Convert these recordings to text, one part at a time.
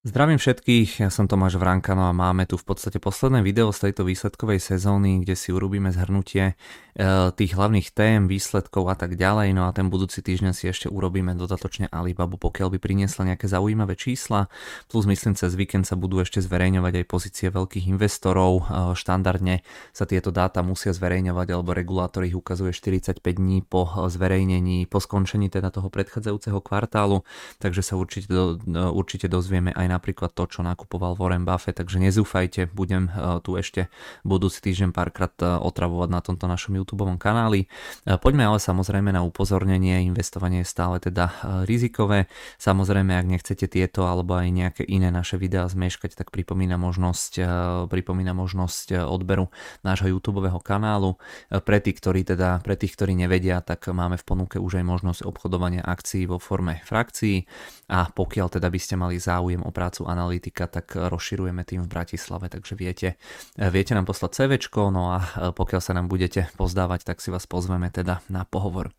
Zdravím všetkých, ja som Tomáš Vrankano a máme tu v podstate posledné video z tejto výsledkovej sezóny, kde si urobíme zhrnutie e, tých hlavných tém, výsledkov a tak ďalej. No a ten budúci týždeň si ešte urobíme dodatočne Alibabu, pokiaľ by priniesla nejaké zaujímavé čísla. Plus myslím, cez víkend sa budú ešte zverejňovať aj pozície veľkých investorov. E, štandardne sa tieto dáta musia zverejňovať, alebo regulátor ich ukazuje 45 dní po zverejnení, po skončení teda toho predchádzajúceho kvartálu, takže sa určite, do, e, určite dozvieme aj napríklad to, čo nakupoval Warren Buffett, takže nezúfajte, budem eh, tu ešte budúci týždeň párkrát eh, otravovať na tomto našom YouTube kanáli. Eh, poďme ale samozrejme na upozornenie, investovanie je stále teda rizikové. Samozrejme, ak nechcete tieto alebo aj nejaké iné naše videá zmeškať, tak pripomína možnosť, pripomína možnosť odberu nášho YouTube kanálu. Pre tých, ktorí teda, pre tých, ktorí nevedia, tak máme v ponuke už aj možnosť obchodovania akcií vo forme frakcií a pokiaľ teda by ste mali záujem o prácu analytika, tak rozširujeme tým v Bratislave, takže viete, viete nám poslať CV, no a pokiaľ sa nám budete pozdávať, tak si vás pozveme teda na pohovor.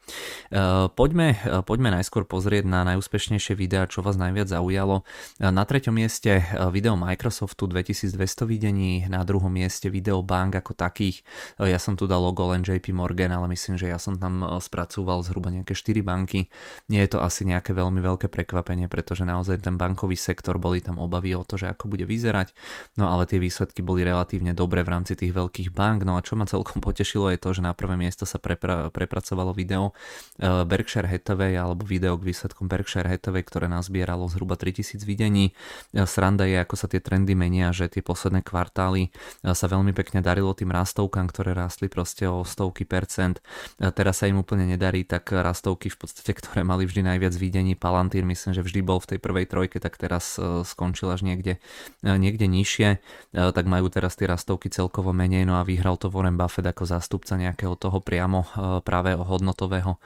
Poďme, poďme najskôr pozrieť na najúspešnejšie videá, čo vás najviac zaujalo. Na treťom mieste video Microsoftu 2200 videní, na druhom mieste video bank ako takých. Ja som tu dal logo len JP Morgan, ale myslím, že ja som tam spracúval zhruba nejaké 4 banky. Nie je to asi nejaké veľmi veľké prekvapenie, pretože naozaj ten bankový sektor bol boli tam obavy o to, že ako bude vyzerať, no ale tie výsledky boli relatívne dobré v rámci tých veľkých bank, no a čo ma celkom potešilo je to, že na prvé miesto sa prepra- prepracovalo video e, Berkshire Hathaway alebo video k výsledkom Berkshire Hathaway, ktoré nazbieralo zhruba 3000 videní. E, sranda je, ako sa tie trendy menia, že tie posledné kvartály e, sa veľmi pekne darilo tým rastovkám, ktoré rástli proste o stovky percent. Teraz sa im úplne nedarí, tak rastovky v podstate, ktoré mali vždy najviac videní, Palantír myslím, že vždy bol v tej prvej trojke, tak teraz skončil až niekde, e, niekde nižšie, e, tak majú teraz tie rastovky celkovo menej, no a vyhral to Warren Buffett ako zástupca nejakého toho priamo e, pravého hodnotového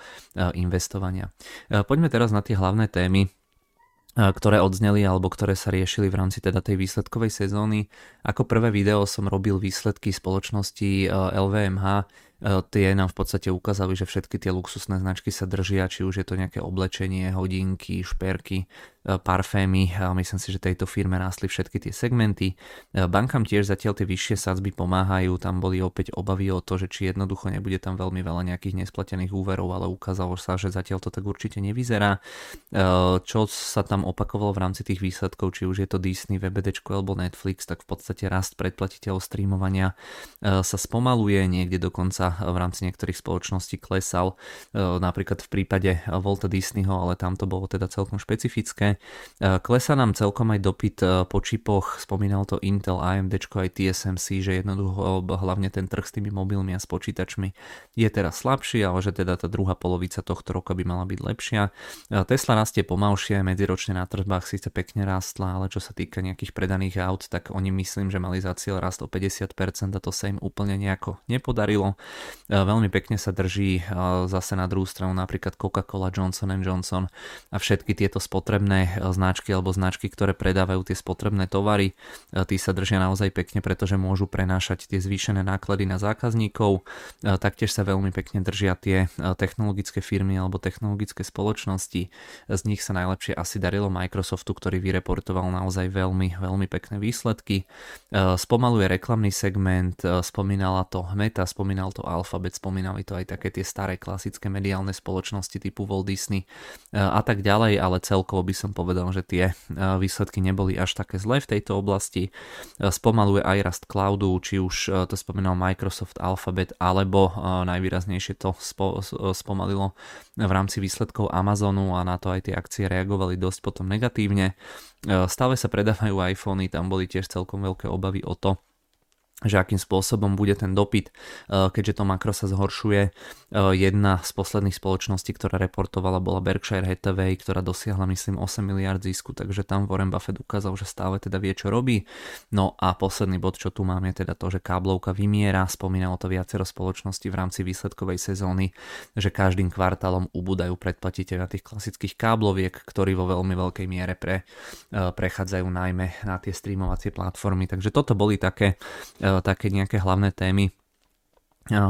investovania. Poďme teraz na tie hlavné témy, ktoré odzneli alebo ktoré sa riešili v rámci teda tej výsledkovej sezóny. Ako prvé video som robil výsledky spoločnosti LVMH, tie nám v podstate ukázali, že všetky tie luxusné značky sa držia, či už je to nejaké oblečenie, hodinky, šperky, parfémy. Myslím si, že tejto firme rástli všetky tie segmenty. Bankám tiež zatiaľ tie vyššie sadzby pomáhajú, tam boli opäť obavy o to, že či jednoducho nebude tam veľmi veľa nejakých nesplatených úverov, ale ukázalo sa, že zatiaľ to tak určite nevyzerá. Čo sa tam opakovalo v rámci tých výsledkov, či už je to Disney, VBD alebo Netflix, tak v podstate rast predplatiteľov streamovania sa spomaluje, niekde dokonca v rámci niektorých spoločností klesal, napríklad v prípade Volta Disneyho, ale tam to bolo teda celkom špecifické. E, klesa nám celkom aj dopyt e, po čipoch, spomínal to Intel, AMD aj TSMC, že jednoducho hlavne ten trh s tými mobilmi a s počítačmi je teraz slabší, ale že teda tá druhá polovica tohto roka by mala byť lepšia. E, Tesla rastie pomalšie, medziročne na tržbách síce pekne rástla, ale čo sa týka nejakých predaných aut, tak oni myslím, že mali za cieľ rast o 50% a to sa im úplne nejako nepodarilo. Veľmi pekne sa drží zase na druhú stranu napríklad Coca-Cola, Johnson Johnson a všetky tieto spotrebné E, značky alebo značky, ktoré predávajú tie spotrebné tovary. Tí sa držia naozaj pekne, pretože môžu prenášať tie zvýšené náklady na zákazníkov. Taktiež sa veľmi pekne držia tie technologické firmy alebo technologické spoločnosti. Z nich sa najlepšie asi darilo Microsoftu, ktorý vyreportoval naozaj veľmi, veľmi pekné výsledky. Spomaluje reklamný segment, spomínala to Meta, spomínal to Alphabet, spomínali to aj také tie staré klasické mediálne spoločnosti typu Walt Disney a tak ďalej, ale celkovo by som povedal, že tie e, výsledky neboli až také zlé v tejto oblasti. E, spomaluje aj rast cloudu, či už e, to spomínal Microsoft, Alphabet, alebo najvýraznejšie to spomalilo v rámci výsledkov Amazonu a na to aj tie akcie reagovali dosť potom negatívne. Stále sa predávajú iPhony, tam boli tiež celkom veľké obavy o to, že akým spôsobom bude ten dopyt, eh, keďže to makro sa zhoršuje. Eh, jedna z posledných spoločností, ktorá reportovala, bola Berkshire Hathaway, ktorá dosiahla myslím 8 miliard zisku, takže tam Warren Buffett ukázal, že stále teda vie, čo robí. No a posledný bod, čo tu mám, je teda to, že káblovka vymiera, spomínalo to viacero spoločností v rámci výsledkovej sezóny, že každým kvartálom ubúdajú predplatiteľa tých klasických kábloviek, ktorí vo veľmi veľkej miere pre, eh, prechádzajú najmä na tie streamovacie platformy. Takže toto boli také také nejaké hlavné témy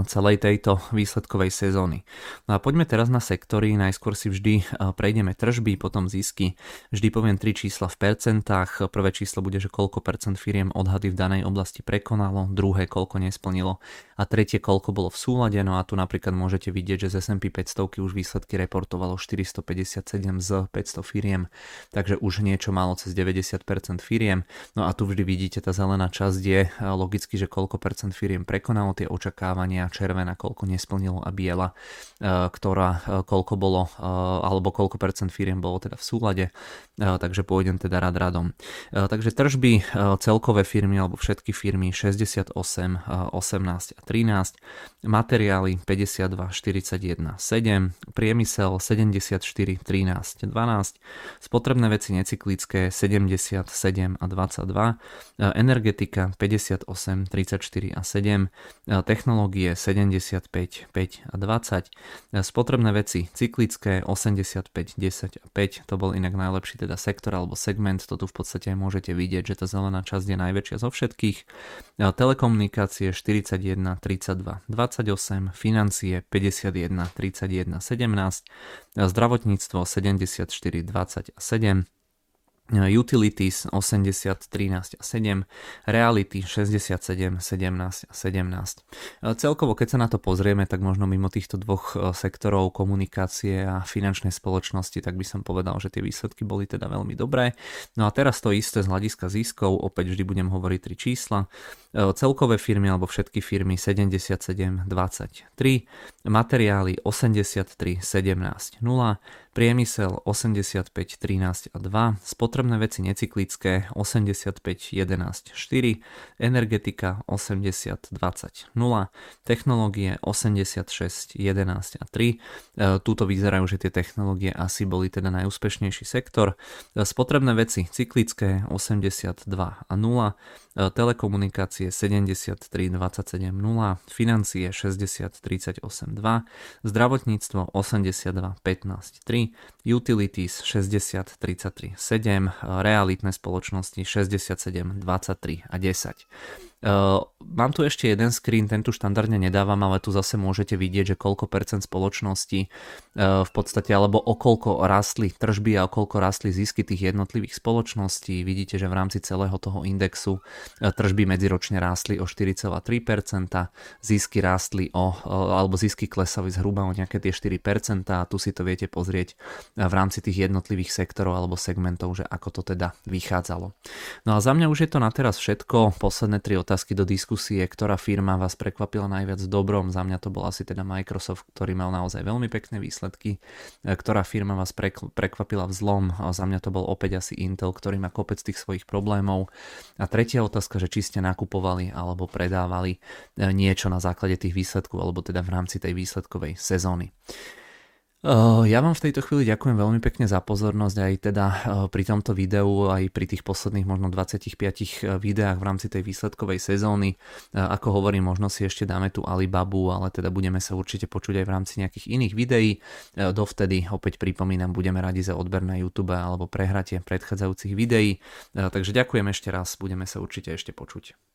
celej tejto výsledkovej sezóny. No a poďme teraz na sektory, najskôr si vždy prejdeme tržby, potom zisky. Vždy poviem tri čísla v percentách. Prvé číslo bude, že koľko percent firiem odhady v danej oblasti prekonalo, druhé koľko nesplnilo a tretie koľko bolo v súlade. No a tu napríklad môžete vidieť, že z S&P 500 už výsledky reportovalo 457 z 500 firiem, takže už niečo málo cez 90% firiem. No a tu vždy vidíte, tá zelená časť je logicky, že koľko percent firiem prekonalo tie očakávania červená koľko nesplnilo a biela, e, ktorá e, koľko bolo, e, alebo koľko percent firiem bolo teda v súlade, takže pôjdem teda rad radom. Takže tržby celkové firmy alebo všetky firmy 68, 18 a 13, materiály 52, 41, 7, priemysel 74, 13, 12, spotrebné veci necyklické 77 a 22, energetika 58, 34 a 7, technológie technológie 75, 5 a 20, spotrebné veci cyklické 85, 10 a 5, to bol inak najlepší teda sektor alebo segment, to tu v podstate môžete vidieť, že tá zelená časť je najväčšia zo všetkých, telekomunikácie 41, 32, 28, financie 51, 31, 17, zdravotníctvo 74, 20 a 7, Utilities 80, 13 a 7, Reality 67, 17 a 17. Celkovo, keď sa na to pozrieme, tak možno mimo týchto dvoch e, sektorov komunikácie a finančnej spoločnosti, tak by som povedal, že tie výsledky boli teda veľmi dobré. No a teraz to isté z hľadiska ziskov, opäť vždy budem hovoriť tri čísla. E, celkové firmy alebo všetky firmy 77, 23, materiály 83, 17, 0, priemysel 85, 13 a 2, spotrebné veci necyklické 85, 11, 4, energetika 80, 20, 0, technológie 86, 11 a 3. E, Tuto vyzerajú, že tie technológie asi boli teda najúspešnejší sektor. E, spotrebné veci cyklické 82 a 0, E, telekomunikácie 73 27 0, financie 60 38 2, zdravotníctvo 82 15 3, me utilities 60 33 7, realitné spoločnosti 67 23 a 10. Uh, mám tu ešte jeden screen, ten tu štandardne nedávam, ale tu zase môžete vidieť, že koľko percent spoločnosti uh, v podstate, alebo o koľko rastli tržby a o koľko rastli zisky tých jednotlivých spoločností. Vidíte, že v rámci celého toho indexu tržby medziročne rástli o 4,3%, zisky rástli o, alebo zisky klesali zhruba o nejaké tie 4% a tu si to viete pozrieť v rámci tých jednotlivých sektorov alebo segmentov, že ako to teda vychádzalo. No a za mňa už je to na teraz všetko. Posledné tri otázky do diskusie, ktorá firma vás prekvapila najviac dobrom. Za mňa to bol asi teda Microsoft, ktorý mal naozaj veľmi pekné výsledky. E, ktorá firma vás prekvapila v zlom. Za mňa to bol opäť asi Intel, ktorý má kopec tých svojich problémov. A tretia otázka, že či ste nakupovali alebo predávali e, niečo na základe tých výsledkov alebo teda v rámci tej výsledkovej sezóny. Ja vám v tejto chvíli ďakujem veľmi pekne za pozornosť aj teda pri tomto videu, aj pri tých posledných možno 25 videách v rámci tej výsledkovej sezóny. Ako hovorím, možno si ešte dáme tú Alibabu, ale teda budeme sa určite počuť aj v rámci nejakých iných videí. Dovtedy opäť pripomínam, budeme radi za odber na YouTube alebo prehratie predchádzajúcich videí. Takže ďakujem ešte raz, budeme sa určite ešte počuť.